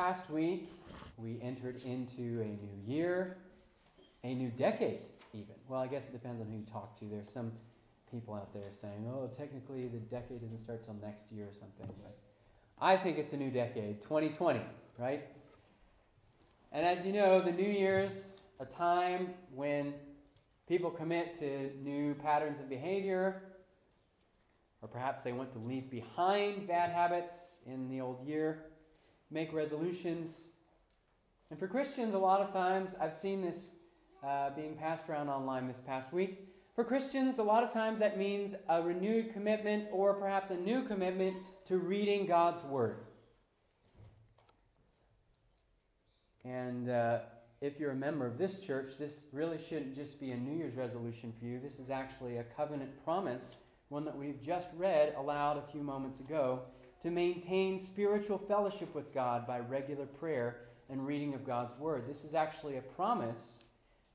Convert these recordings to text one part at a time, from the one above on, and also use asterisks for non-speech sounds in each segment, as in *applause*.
past week, we entered into a new year, a new decade, even. Well, I guess it depends on who you talk to. There's some people out there saying, oh, technically the decade doesn't start till next year or something. But I think it's a new decade, 2020, right? And as you know, the New Year's a time when people commit to new patterns of behavior, or perhaps they want to leave behind bad habits in the old year, make resolutions. And for Christians, a lot of times, I've seen this uh, being passed around online this past week. For Christians, a lot of times that means a renewed commitment or perhaps a new commitment to reading God's Word. And uh, if you're a member of this church, this really shouldn't just be a New Year's resolution for you. This is actually a covenant promise, one that we've just read aloud a few moments ago, to maintain spiritual fellowship with God by regular prayer and reading of God's Word. This is actually a promise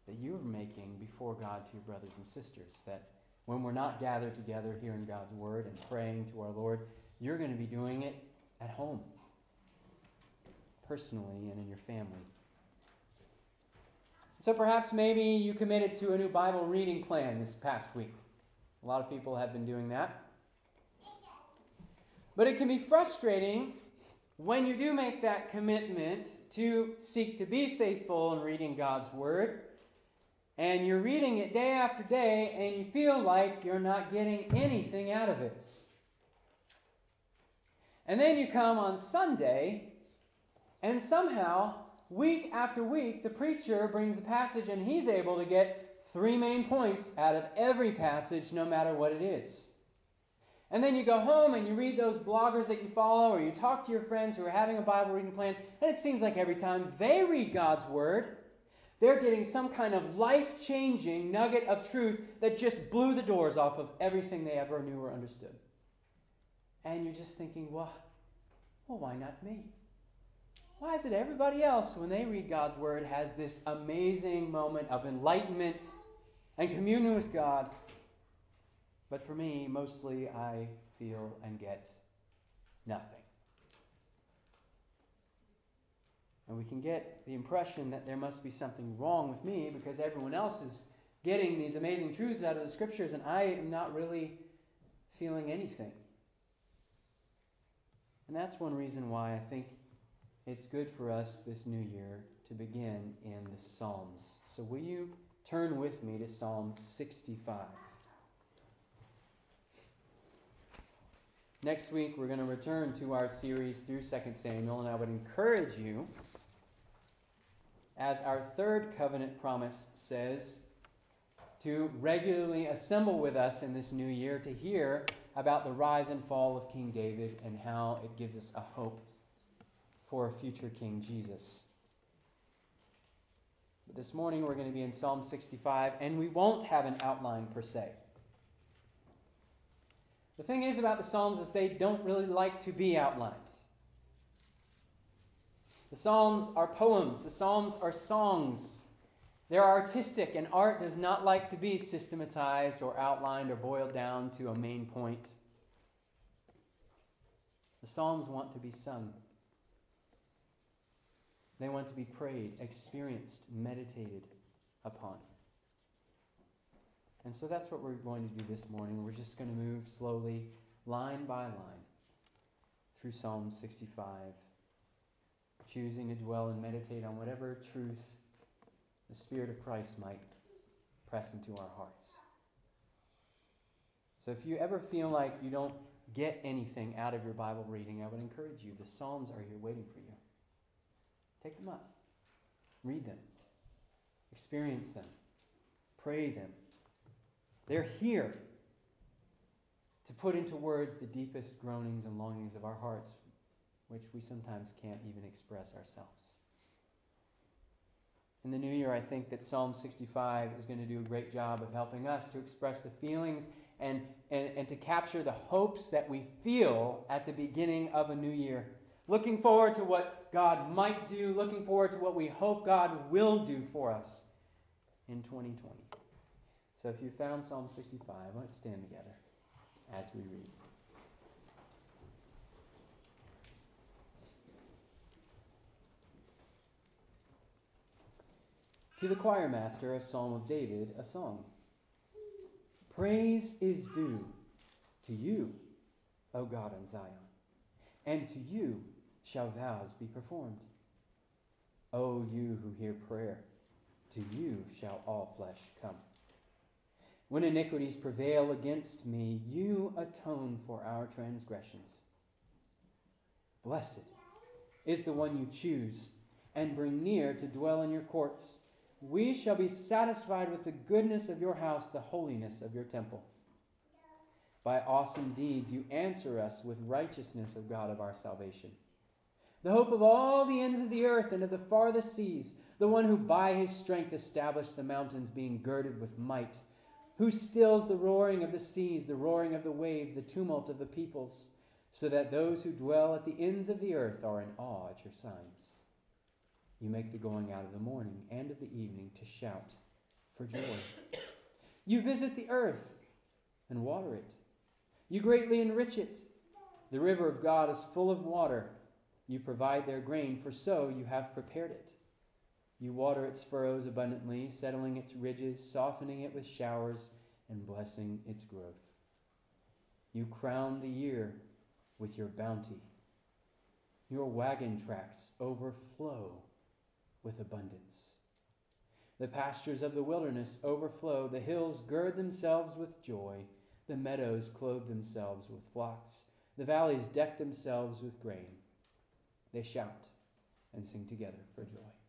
that you are making before God to your brothers and sisters. That when we're not gathered together hearing God's Word and praying to our Lord, you're going to be doing it at home, personally, and in your family. So perhaps maybe you committed to a new Bible reading plan this past week. A lot of people have been doing that. But it can be frustrating when you do make that commitment to seek to be faithful in reading God's Word, and you're reading it day after day, and you feel like you're not getting anything out of it. And then you come on Sunday, and somehow, week after week, the preacher brings a passage, and he's able to get three main points out of every passage, no matter what it is. And then you go home and you read those bloggers that you follow, or you talk to your friends who are having a Bible reading plan, and it seems like every time they read God's Word, they're getting some kind of life changing nugget of truth that just blew the doors off of everything they ever knew or understood. And you're just thinking, well, well, why not me? Why is it everybody else, when they read God's Word, has this amazing moment of enlightenment and communion with God? But for me, mostly I feel and get nothing. And we can get the impression that there must be something wrong with me because everyone else is getting these amazing truths out of the scriptures and I am not really feeling anything. And that's one reason why I think it's good for us this new year to begin in the Psalms. So, will you turn with me to Psalm 65? Next week, we're going to return to our series through 2 Samuel, and I would encourage you, as our third covenant promise says, to regularly assemble with us in this new year to hear about the rise and fall of King David and how it gives us a hope for a future King Jesus. But this morning we're going to be in Psalm 65, and we won't have an outline per se. The thing is about the Psalms is they don't really like to be outlined. The Psalms are poems, the Psalms are songs. They're artistic, and art does not like to be systematized or outlined or boiled down to a main point. The Psalms want to be sung. They want to be prayed, experienced, meditated upon. And so that's what we're going to do this morning. We're just going to move slowly, line by line, through Psalm 65, choosing to dwell and meditate on whatever truth the Spirit of Christ might press into our hearts. So if you ever feel like you don't get anything out of your Bible reading, I would encourage you. The Psalms are here waiting for you. Take them up, read them, experience them, pray them they're here to put into words the deepest groanings and longings of our hearts, which we sometimes can't even express ourselves. In the new year, I think that Psalm 65 is going to do a great job of helping us to express the feelings and, and, and to capture the hopes that we feel at the beginning of a new year. Looking forward to what God might do, looking forward to what we hope God will do for us in 2020. So if you found Psalm 65, let's stand together as we read. To the choir master, a psalm of David, a song. Praise is due to you, O God in Zion, and to you shall vows be performed. O you who hear prayer, to you shall all flesh come. When iniquities prevail against me, you atone for our transgressions. Blessed is the one you choose and bring near to dwell in your courts. We shall be satisfied with the goodness of your house, the holiness of your temple. By awesome deeds you answer us with righteousness, O God of our salvation. The hope of all the ends of the earth and of the farthest seas, the one who by his strength established the mountains, being girded with might, who stills the roaring of the seas, the roaring of the waves, the tumult of the peoples so that those who dwell at the ends of the earth are in awe at your signs. You make the going out of the morning and of the evening to shout for joy. You visit the earth and water it. You greatly enrich it. The river of God is full of water. You provide their grain, for so you have prepared it. You water its furrows abundantly, settling its ridges, softening it with showers, and blessing its growth. You crown the year with your bounty. Your wagon tracks overflow with abundance. The pastures of the wilderness overflow. The hills gird themselves with joy. The meadows clothe themselves with flocks. The valleys deck themselves with grain. They shout and sing together for joy.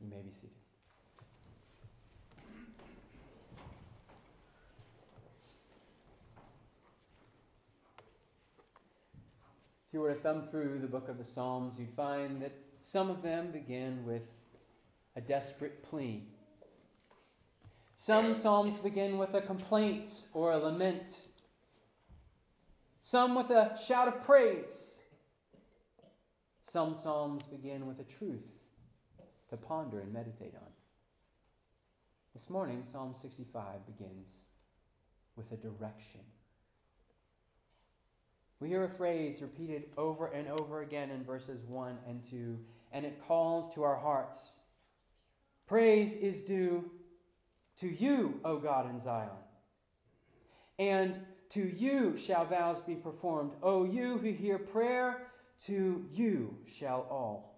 You may be seated. If you were to thumb through the book of the Psalms, you'd find that some of them begin with a desperate plea. Some Psalms begin with a complaint or a lament. Some with a shout of praise. Some Psalms begin with a truth to ponder and meditate on. This morning, Psalm 65 begins with a direction. We hear a phrase repeated over and over again in verses 1 and 2, and it calls to our hearts Praise is due to you, O God in Zion. And to you shall vows be performed. O you who hear prayer, to you shall all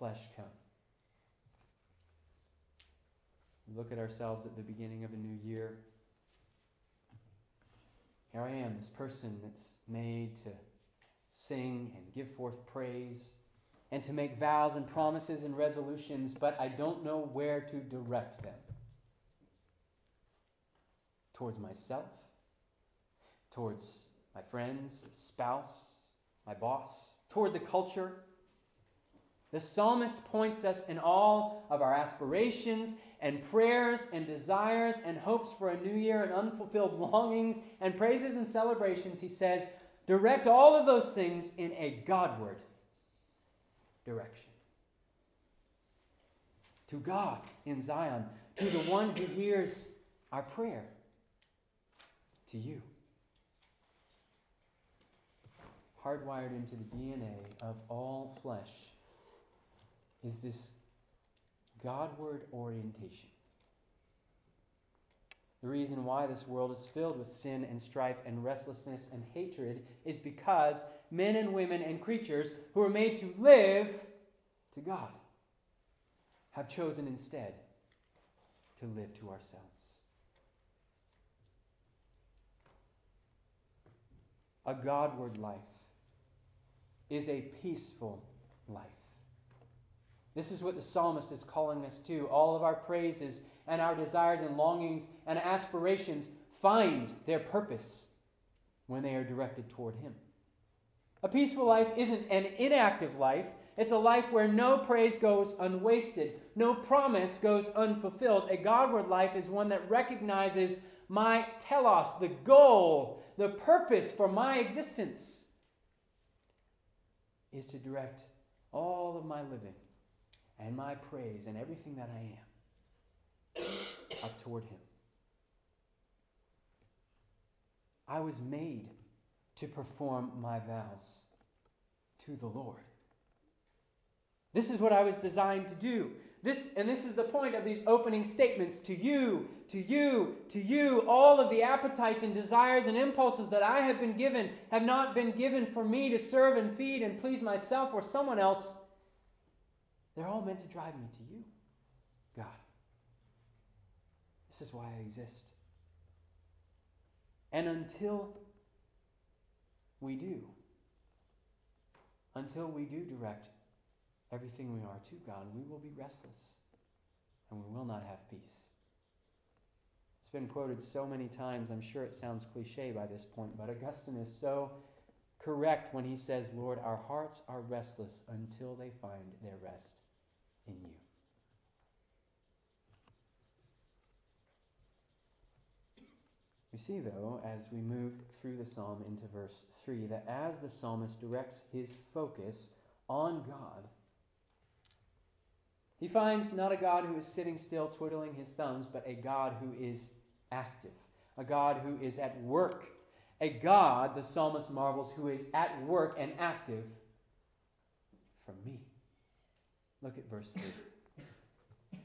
flesh come. look at ourselves at the beginning of a new year. Here I am, this person that's made to sing and give forth praise and to make vows and promises and resolutions, but I don't know where to direct them. Towards myself, towards my friends, spouse, my boss, toward the culture. The psalmist points us in all of our aspirations and prayers and desires and hopes for a new year and unfulfilled longings and praises and celebrations, he says, direct all of those things in a Godward direction. To God in Zion, to the one who hears our prayer, to you. Hardwired into the DNA of all flesh is this Godward orientation. The reason why this world is filled with sin and strife and restlessness and hatred is because men and women and creatures who are made to live to God have chosen instead to live to ourselves. A Godward life is a peaceful life. This is what the psalmist is calling us to. All of our praises and our desires and longings and aspirations find their purpose when they are directed toward Him. A peaceful life isn't an inactive life. It's a life where no praise goes unwasted, no promise goes unfulfilled. A Godward life is one that recognizes my telos, the goal, the purpose for my existence, is to direct all of my living and my praise and everything that I am up toward Him. I was made to perform my vows to the Lord. This is what I was designed to do. This, and this is the point of these opening statements to you, to you, to you. All of the appetites and desires and impulses that I have been given have not been given for me to serve and feed and please myself or someone else. They're all meant to drive me to you, God. This is why I exist. And until we do, until we do direct everything we are to God, we will be restless and we will not have peace. It's been quoted so many times, I'm sure it sounds cliche by this point, but Augustine is so correct when he says, Lord, our hearts are restless until they find their rest in you. We see, though, as we move through the psalm into verse 3, that as the psalmist directs his focus on God, he finds not a God who is sitting still twiddling his thumbs, but a God who is active, a God who is at work, a God, the psalmist marvels, who is at work and active for me. Look at verse 3.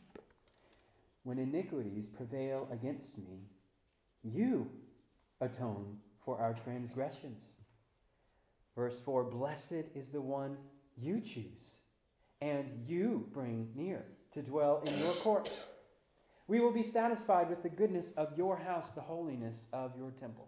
When iniquities prevail against me, you atone for our transgressions. Verse 4 Blessed is the one you choose and you bring near to dwell in your courts. We will be satisfied with the goodness of your house, the holiness of your temple.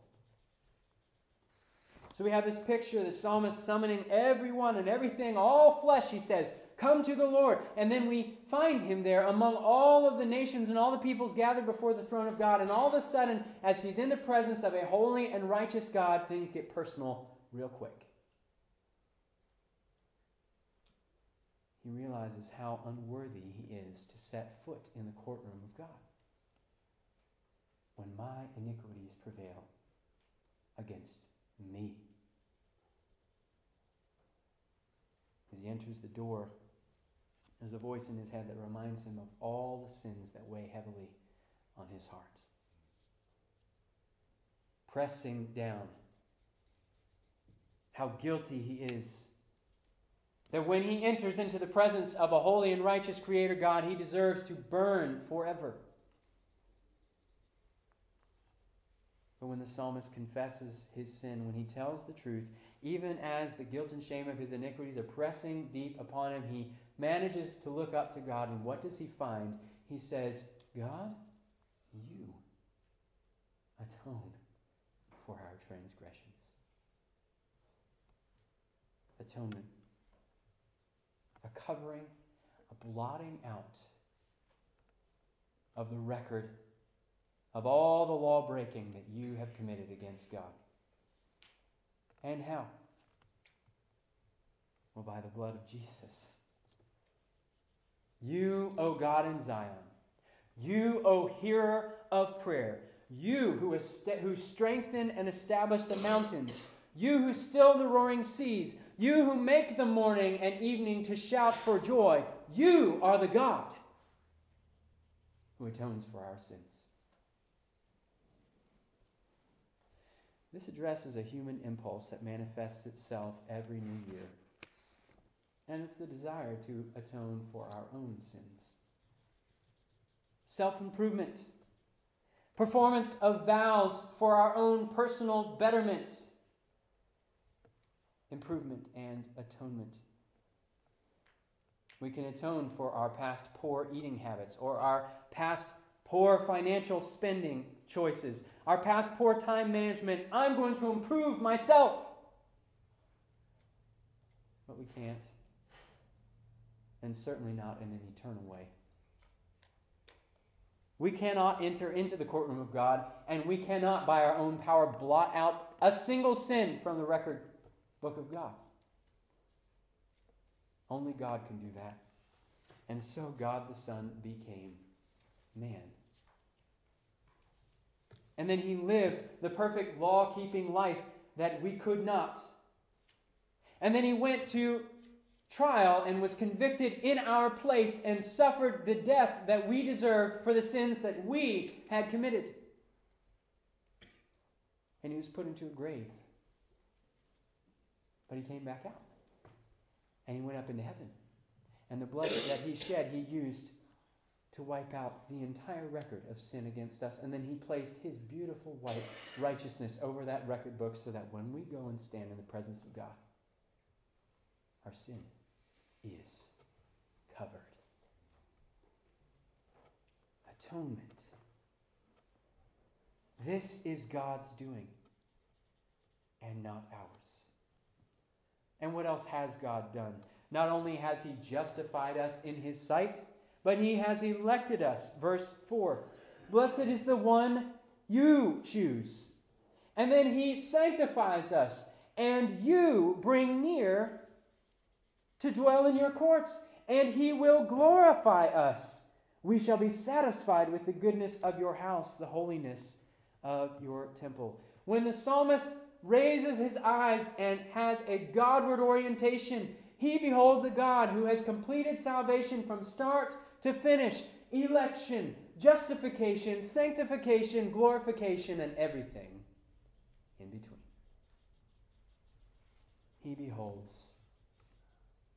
So we have this picture, the psalmist summoning everyone and everything, all flesh, he says, come to the Lord. And then we find him there among all of the nations and all the peoples gathered before the throne of God. And all of a sudden, as he's in the presence of a holy and righteous God, things get personal real quick. he realizes how unworthy he is to set foot in the courtroom of God when my iniquities prevail against me. As he enters the door, there's a voice in his head that reminds him of all the sins that weigh heavily on his heart. Pressing down how guilty he is that when he enters into the presence of a holy and righteous Creator God, he deserves to burn forever. But when the psalmist confesses his sin, when he tells the truth, even as the guilt and shame of his iniquities are pressing deep upon him, he manages to look up to God. And what does he find? He says, God, you atone for our transgressions. Atonement a covering, a blotting out of the record of all the law breaking that you have committed against God. And how? Well, by the blood of Jesus. You, O God in Zion, you, O hearer of prayer, you who, est- who strengthen and establish the mountains, you who still the roaring seas, you who make the morning and evening to shout for joy, you are the God who atones for our sins. This addresses a human impulse that manifests itself every new year. And it's the desire to atone for our own sins. Self improvement, performance of vows for our own personal betterment improvement, and atonement. We can atone for our past poor eating habits or our past poor financial spending choices, our past poor time management. I'm going to improve myself. But we can't. And certainly not in an eternal way. We cannot enter into the courtroom of God, and we cannot, by our own power, blot out a single sin from the record book of God. Only God can do that. And so God the Son became man. And then he lived the perfect law keeping life that we could not. And then he went to trial and was convicted in our place and suffered the death that we deserved for the sins that we had committed. And he was put into a grave. But he came back out. And he went up into heaven. And the blood that he shed, he used to wipe out the entire record of sin against us. And then he placed his beautiful white righteousness over that record book so that when we go and stand in the presence of God, our sin is covered. Atonement. This is God's doing and not ours. And what else has God done? Not only has He justified us in His sight, but He has elected us. Verse 4 Blessed is the one you choose. And then He sanctifies us, and you bring near to dwell in your courts, and He will glorify us. We shall be satisfied with the goodness of your house, the holiness of your temple. When the psalmist raises his eyes and has a Godward orientation, he beholds a God who has completed salvation from start to finish, election, justification, sanctification, glorification, and everything in between. He beholds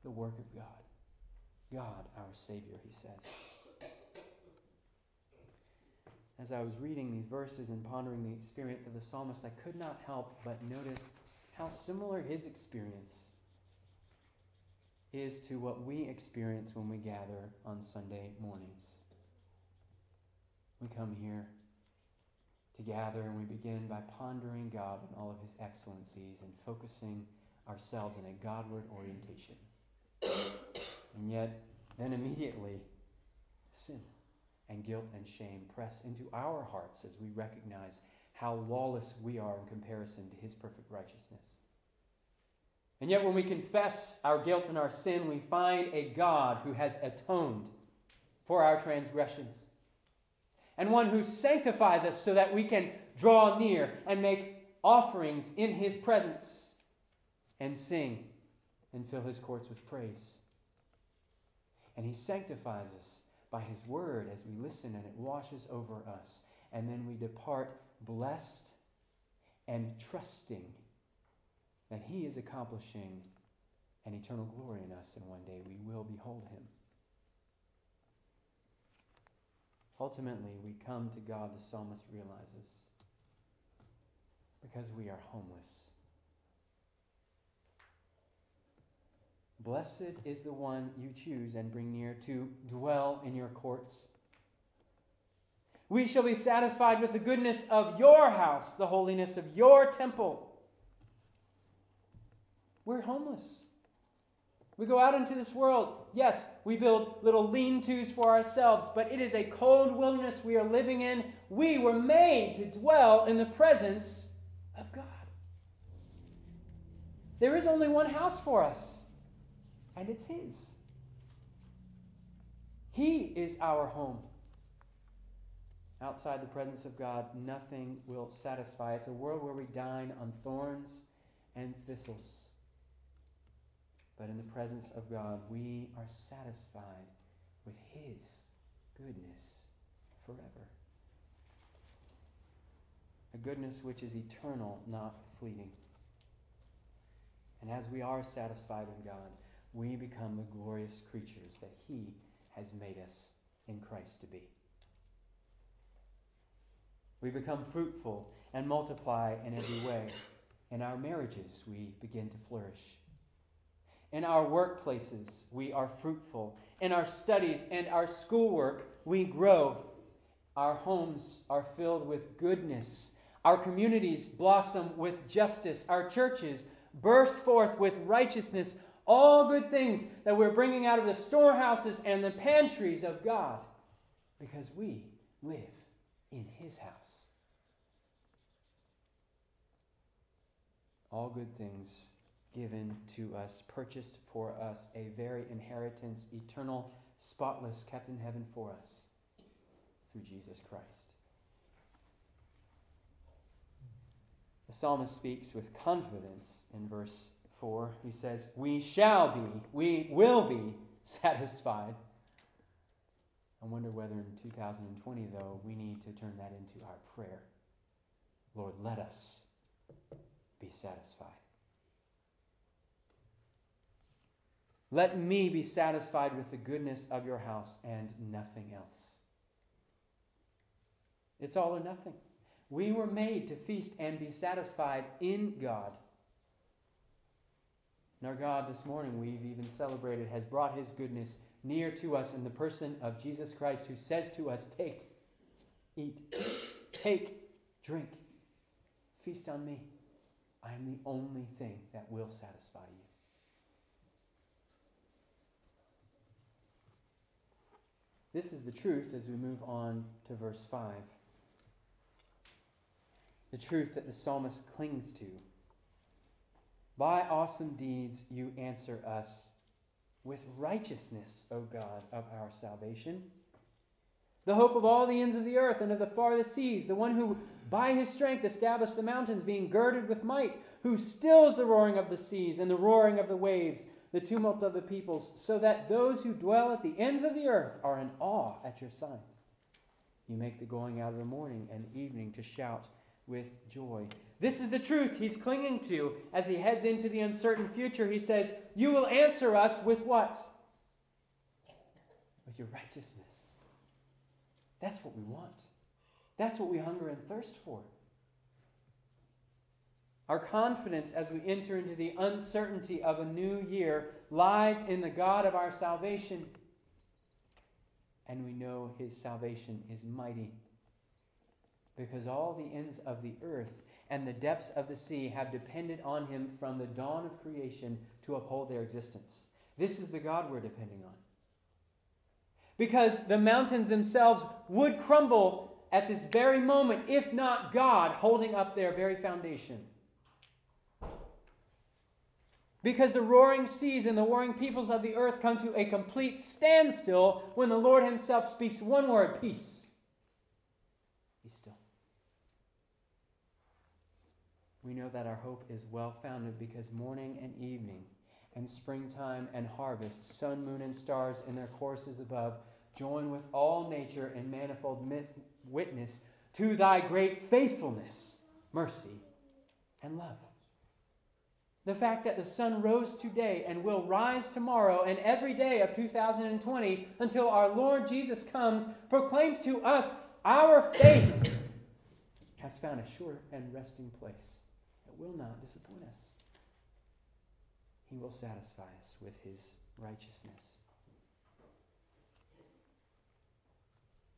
the work of God. God, our Savior, he says. As I was reading these verses and pondering the experience of the psalmist, I could not help but notice how similar his experience is to what we experience when we gather on Sunday mornings. We come here to gather and we begin by pondering God and all of his excellencies and focusing ourselves in a Godward orientation. And yet, then immediately, sin and guilt and shame press into our hearts as we recognize how lawless we are in comparison to his perfect righteousness. And yet, when we confess our guilt and our sin, we find a God who has atoned for our transgressions, and one who sanctifies us so that we can draw near and make offerings in his presence and sing and fill his courts with praise. And he sanctifies us by his word as we listen and it washes over us. And then we depart blessed and trusting that he is accomplishing an eternal glory in us, and one day we will behold him. Ultimately, we come to God, the psalmist realizes, because we are homeless Blessed is the one you choose and bring near to dwell in your courts. We shall be satisfied with the goodness of your house, the holiness of your temple. We're homeless. We go out into this world. Yes, we build little lean tos for ourselves, but it is a cold wilderness we are living in. We were made to dwell in the presence of God. There is only one house for us and it's His. He is our home. Outside the presence of God, nothing will satisfy. It's a world where we dine on thorns and thistles. But in the presence of God, we are satisfied with His goodness forever. A goodness which is eternal, not fleeting. And as we are satisfied in God, we become the glorious creatures that He has made us in Christ to be. We become fruitful and multiply in every way. In our marriages, we begin to flourish. In our workplaces, we are fruitful. In our studies and our schoolwork, we grow. Our homes are filled with goodness. Our communities blossom with justice. Our churches burst forth with righteousness all good things that we're bringing out of the storehouses and the pantries of God because we live in His house. All good things given to us, purchased for us, a very inheritance, eternal, spotless, kept in heaven for us through Jesus Christ. The psalmist speaks with confidence in verse 4, he says, We shall be, we will be satisfied. I wonder whether in 2020, though, we need to turn that into our prayer. Lord, let us be satisfied. Let me be satisfied with the goodness of your house and nothing else. It's all or nothing. We were made to feast and be satisfied in God. And our God, this morning, we've even celebrated, has brought his goodness near to us in the person of Jesus Christ, who says to us, Take, eat, take, drink, feast on me. I am the only thing that will satisfy you. This is the truth as we move on to verse 5. The truth that the psalmist clings to. By awesome deeds you answer us with righteousness, O God of our salvation. The hope of all the ends of the earth and of the farthest seas, the one who by his strength established the mountains, being girded with might, who stills the roaring of the seas and the roaring of the waves the tumult of the peoples, so that those who dwell at the ends of the earth are in awe at your signs. You make the going out of the morning and evening to shout with joy. This is the truth he's clinging to as he heads into the uncertain future. He says, You will answer us with what? With your righteousness. That's what we want. That's what we hunger and thirst for. Our confidence as we enter into the uncertainty of a new year lies in the God of our salvation. And we know his salvation is mighty. Because all the ends of the earth and the depths of the sea have depended on him from the dawn of creation to uphold their existence. This is the God we're depending on. Because the mountains themselves would crumble at this very moment, if not God holding up their very foundation. Because the roaring seas and the warring peoples of the earth come to a complete standstill when the Lord Himself speaks one word peace. Be still. We know that our hope is well founded because morning and evening, and springtime and harvest, sun, moon, and stars in their courses above, join with all nature in manifold witness to thy great faithfulness, mercy, and love. The fact that the sun rose today and will rise tomorrow and every day of 2020 until our Lord Jesus comes proclaims to us our faith has found a sure and resting place will not disappoint us. He will satisfy us with his righteousness.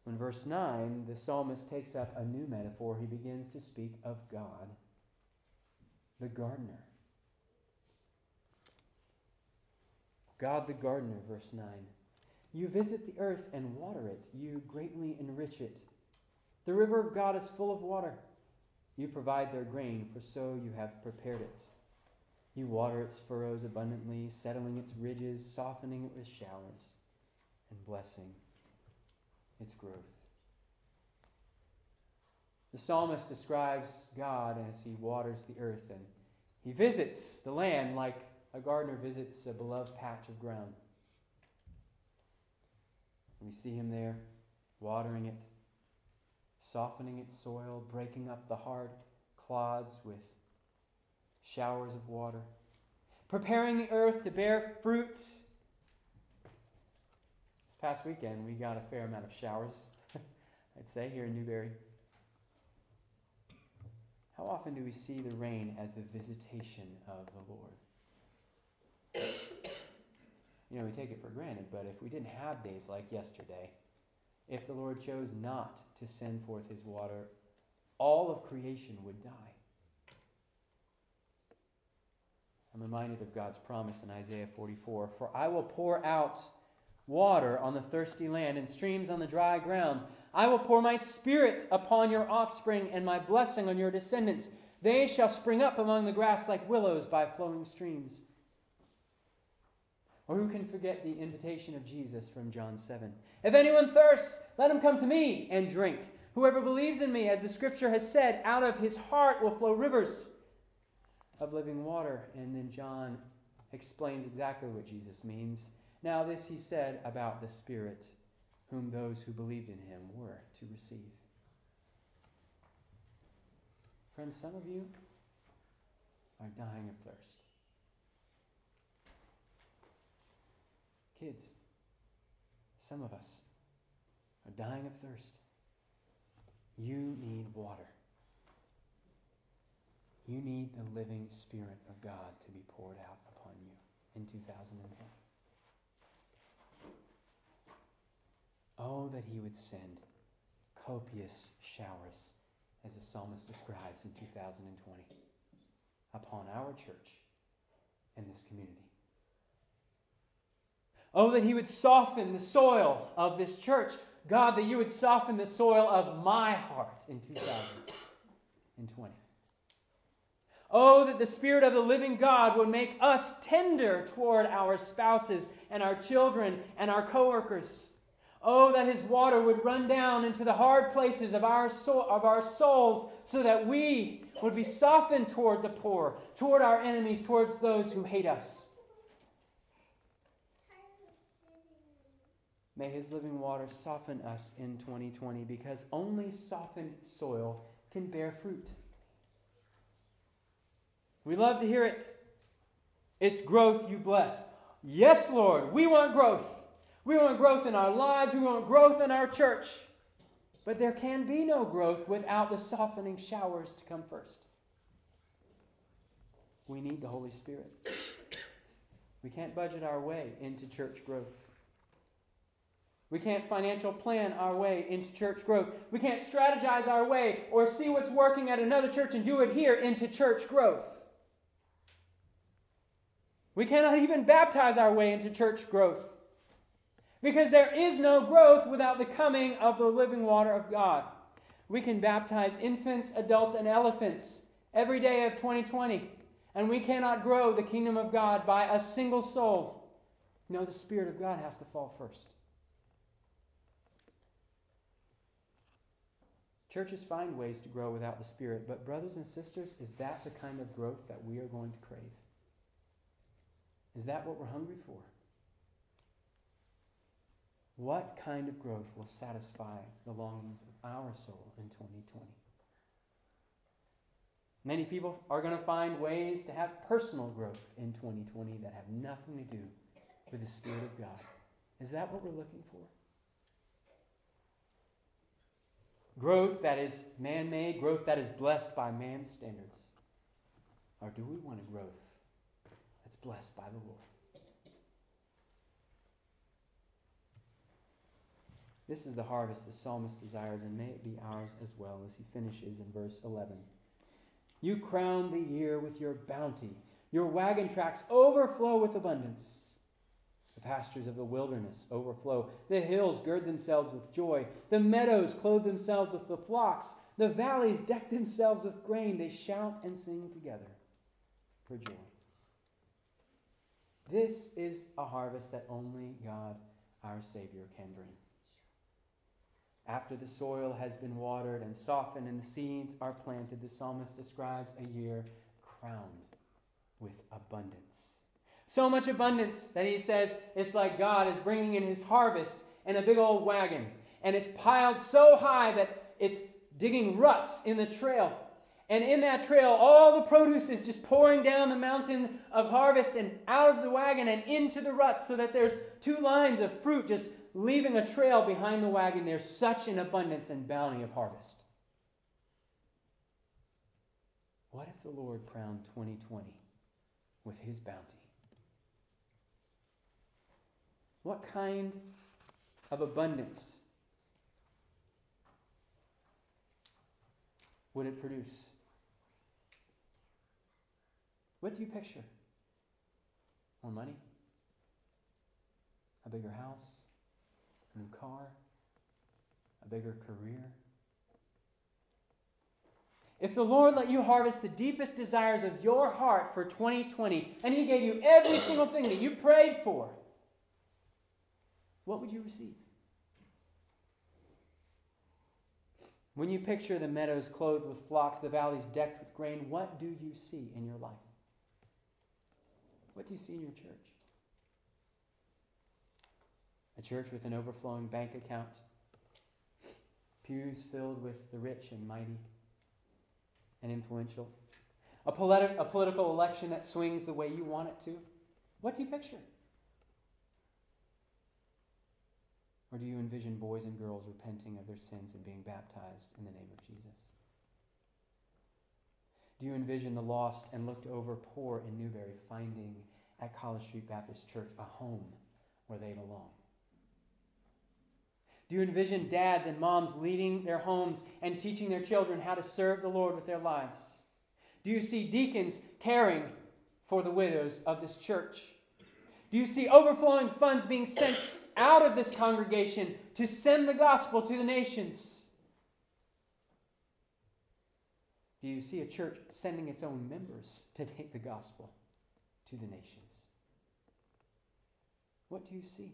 In verse 9, the psalmist takes up a new metaphor. He begins to speak of God, the gardener. God the gardener, verse 9. You visit the earth and water it, you greatly enrich it. The river of God is full of water. You provide their grain, for so you have prepared it. You water its furrows abundantly, settling its ridges, softening it with showers, and blessing its growth. The psalmist describes God as he waters the earth and he visits the land like a gardener visits a beloved patch of ground. We see him there watering it, softening its soil, breaking up the hard clods with showers of water, preparing the earth to bear fruit. This past weekend, we got a fair amount of showers, *laughs* I'd say, here in Newberry. How often do we see the rain as the visitation of the Lord? *coughs* you know, we take it for granted, but if we didn't have days like yesterday, if the Lord chose not to send forth his water, all of creation would die. I'm reminded of God's promise in Isaiah 44 For I will pour out water on the thirsty land and streams on the dry ground. I will pour my spirit upon your offspring and my blessing on your descendants. They shall spring up among the grass like willows by flowing streams. Or who can forget the invitation of Jesus from John 7? If anyone thirsts, let him come to me and drink. Whoever believes in me, as the scripture has said, out of his heart will flow rivers of living water. And then John explains exactly what Jesus means. Now, this he said about the Spirit, whom those who believed in him were to receive. Friends, some of you are dying of thirst. Kids, some of us are dying of thirst. You need water. You need the living Spirit of God to be poured out upon you in 2010. Oh, that He would send copious showers, as the psalmist describes in 2020, upon our church and this community. Oh, that He would soften the soil of this church. God, that you would soften the soil of my heart in 2020. Oh, that the Spirit of the living God would make us tender toward our spouses and our children and our coworkers. Oh, that His water would run down into the hard places of our, of our souls so that we would be softened toward the poor, toward our enemies, towards those who hate us. May His living water soften us in 2020 because only softened soil can bear fruit. We love to hear it. It's growth you bless. Yes, Lord, we want growth. We want growth in our lives. We want growth in our church. But there can be no growth without the softening showers to come first. We need the Holy Spirit. We can't budget our way into church growth. We can't financial plan our way into church growth. We can't strategize our way or see what's working at another church and do it here into church growth. We cannot even baptize our way into church growth. Because there is no growth without the coming of the living water of God. We can baptize infants, adults, and elephants every day of 2020, and we cannot grow the kingdom of God by a single soul. No, the Spirit of God has to fall first. Churches find ways to grow without the Spirit, but, brothers and sisters, is that the kind of growth that we are going to crave? Is that what we're hungry for? What kind of growth will satisfy the longings of our soul in 2020? Many people are going to find ways to have personal growth in 2020 that have nothing to do with the Spirit of God. Is that what we're looking for? Growth that is man made, growth that is blessed by man's standards. Or do we want a growth that's blessed by the Lord? This is the harvest the psalmist desires, and may it be ours as well, as he finishes in verse 11. You crown the year with your bounty. Your wagon tracks overflow with abundance. Pastures of the wilderness overflow. The hills gird themselves with joy. The meadows clothe themselves with the flocks. The valleys deck themselves with grain. They shout and sing together for joy. This is a harvest that only God, our Savior, can bring. After the soil has been watered and softened and the seeds are planted, the psalmist describes a year crowned with abundance. So much abundance that he says it's like God is bringing in his harvest in a big old wagon. And it's piled so high that it's digging ruts in the trail. And in that trail, all the produce is just pouring down the mountain of harvest and out of the wagon and into the ruts so that there's two lines of fruit just leaving a trail behind the wagon, there's such an abundance and bounty of harvest. What if the Lord crowned 2020 with his bounty? What kind of abundance would it produce? What do you picture? More money? A bigger house? a new car, a bigger career. If the Lord let you harvest the deepest desires of your heart for 2020, and He gave you every single thing that you prayed for, what would you receive? When you picture the meadows clothed with flocks, the valleys decked with grain, what do you see in your life? What do you see in your church? a church with an overflowing bank account, pews filled with the rich and mighty and influential, a, politi- a political election that swings the way you want it to. What do you picture? Or do you envision boys and girls repenting of their sins and being baptized in the name of Jesus? Do you envision the lost and looked over poor in Newberry finding at College Street Baptist Church a home where they belong? Do you envision dads and moms leading their homes and teaching their children how to serve the Lord with their lives? Do you see deacons caring for the widows of this church? Do you see overflowing funds being sent out of this congregation to send the gospel to the nations? Do you see a church sending its own members to take the gospel to the nations? What do you see?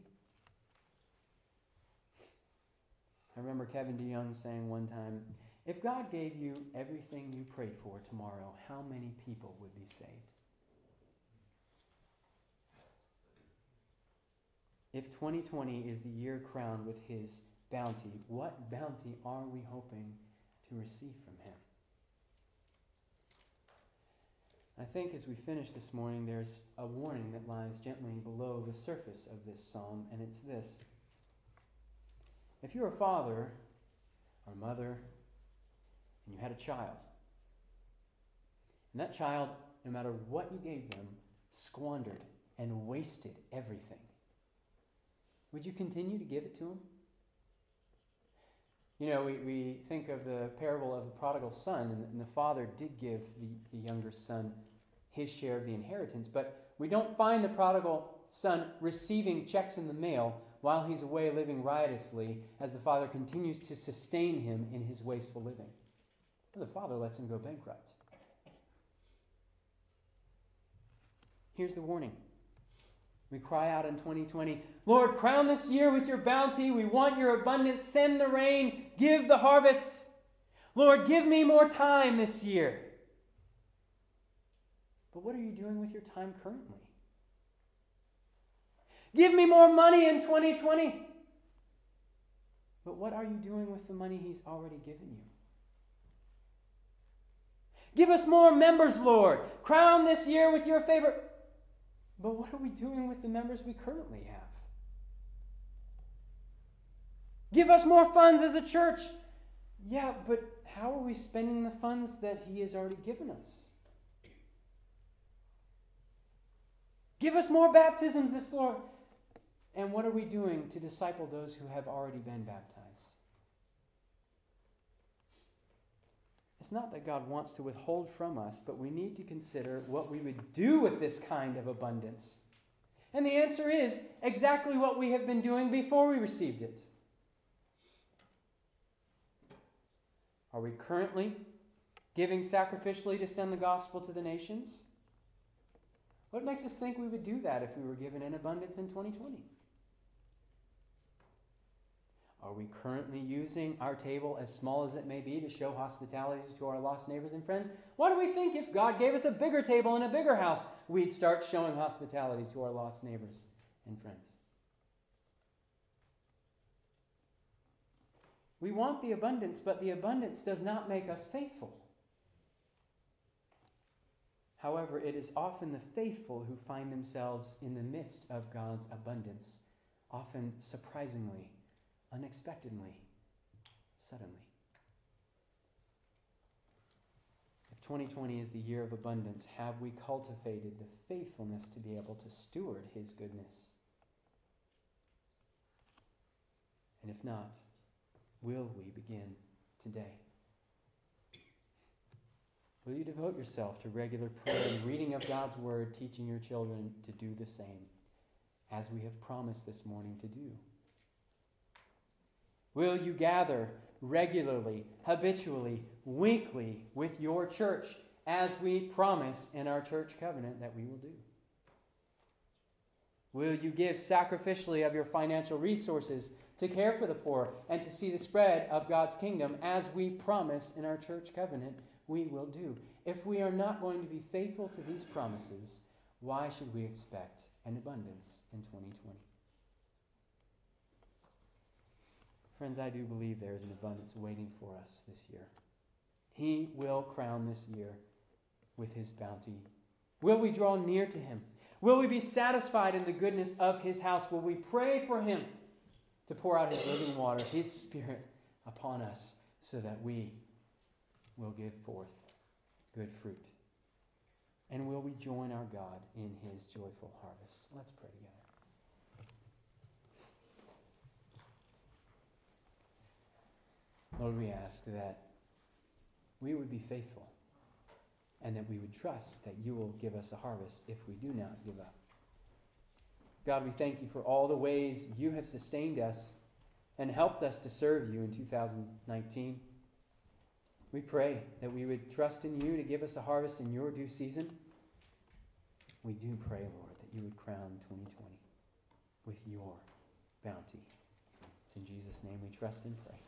I remember Kevin DeYoung saying one time, if God gave you everything you prayed for tomorrow, how many people would be saved? If 2020 is the year crowned with His bounty, what bounty are we hoping to receive from Him? I think as we finish this morning, there's a warning that lies gently below the surface of this psalm, and it's this. If you're a father or mother and you had a child, and that child, no matter what you gave them, squandered and wasted everything, would you continue to give it to him? You know, we, we think of the parable of the prodigal son, and, and the father did give the, the younger son his share of the inheritance, but we don't find the prodigal son receiving checks in the mail while he's away living riotously as the father continues to sustain him in his wasteful living. The father lets him go bankrupt. Here's the warning. We cry out in 2020, Lord, crown this year with your bounty. We want your abundance. Send the rain. Give the harvest. Lord, give me more time this year. But what are you doing with your time currently? Give me more money in 2020. But what are you doing with the money He's already given you? Give us more members, Lord. Crown this year with your favor. But what are we doing with the members we currently have? Give us more funds as a church. Yeah, but how are we spending the funds that He has already given us? Give us more baptisms this Lord. And what are we doing to disciple those who have already been baptized? It's not that God wants to withhold from us, but we need to consider what we would do with this kind of abundance. And the answer is exactly what we have been doing before we received it. Are we currently giving sacrificially to send the gospel to the nations? What makes us think we would do that if we were given in abundance in 2020? Are we currently using our table, as small as it may be, to show hospitality to our lost neighbors and friends? What do we think if God gave us a bigger table in a bigger house? We'd start showing hospitality to our lost neighbors and friends. We want the abundance, but the abundance does not make us faithful. However, it is often the faithful who find themselves in the midst of God's abundance, often surprisingly unexpectedly, suddenly. If 2020 is the year of abundance, have we cultivated the faithfulness to be able to steward His goodness? And if not, will we begin today? Will you devote yourself to regular prayer and reading of God's Word, teaching your children to do the same, as we have promised this morning to do? Will you gather regularly, habitually, weekly with your church as we promise in our church covenant that we will do? Will you give sacrificially of your financial resources to care for the poor and to see the spread of God's kingdom as we promise in our church covenant we will do? If we are not going to be faithful to these promises, why should we expect an abundance in 2020? Friends, I do believe there is an abundance waiting for us this year. He will crown this year with his bounty. Will we draw near to him? Will we be satisfied in the goodness of his house? Will we pray for him? to pour out His living water, His Spirit upon us, so that we will give forth good fruit. And will we join our God in His joyful harvest? Let's pray together. Lord, we ask that we would be faithful and that we would trust that you will give us a harvest if we do not give up. God, we thank you for all the ways you have sustained us and helped us to serve you in 2019. We pray that we would trust in you to give us a harvest in your due season. We do pray, Lord, that you would crown 2020 with your bounty. It's in Jesus' name we trust and pray.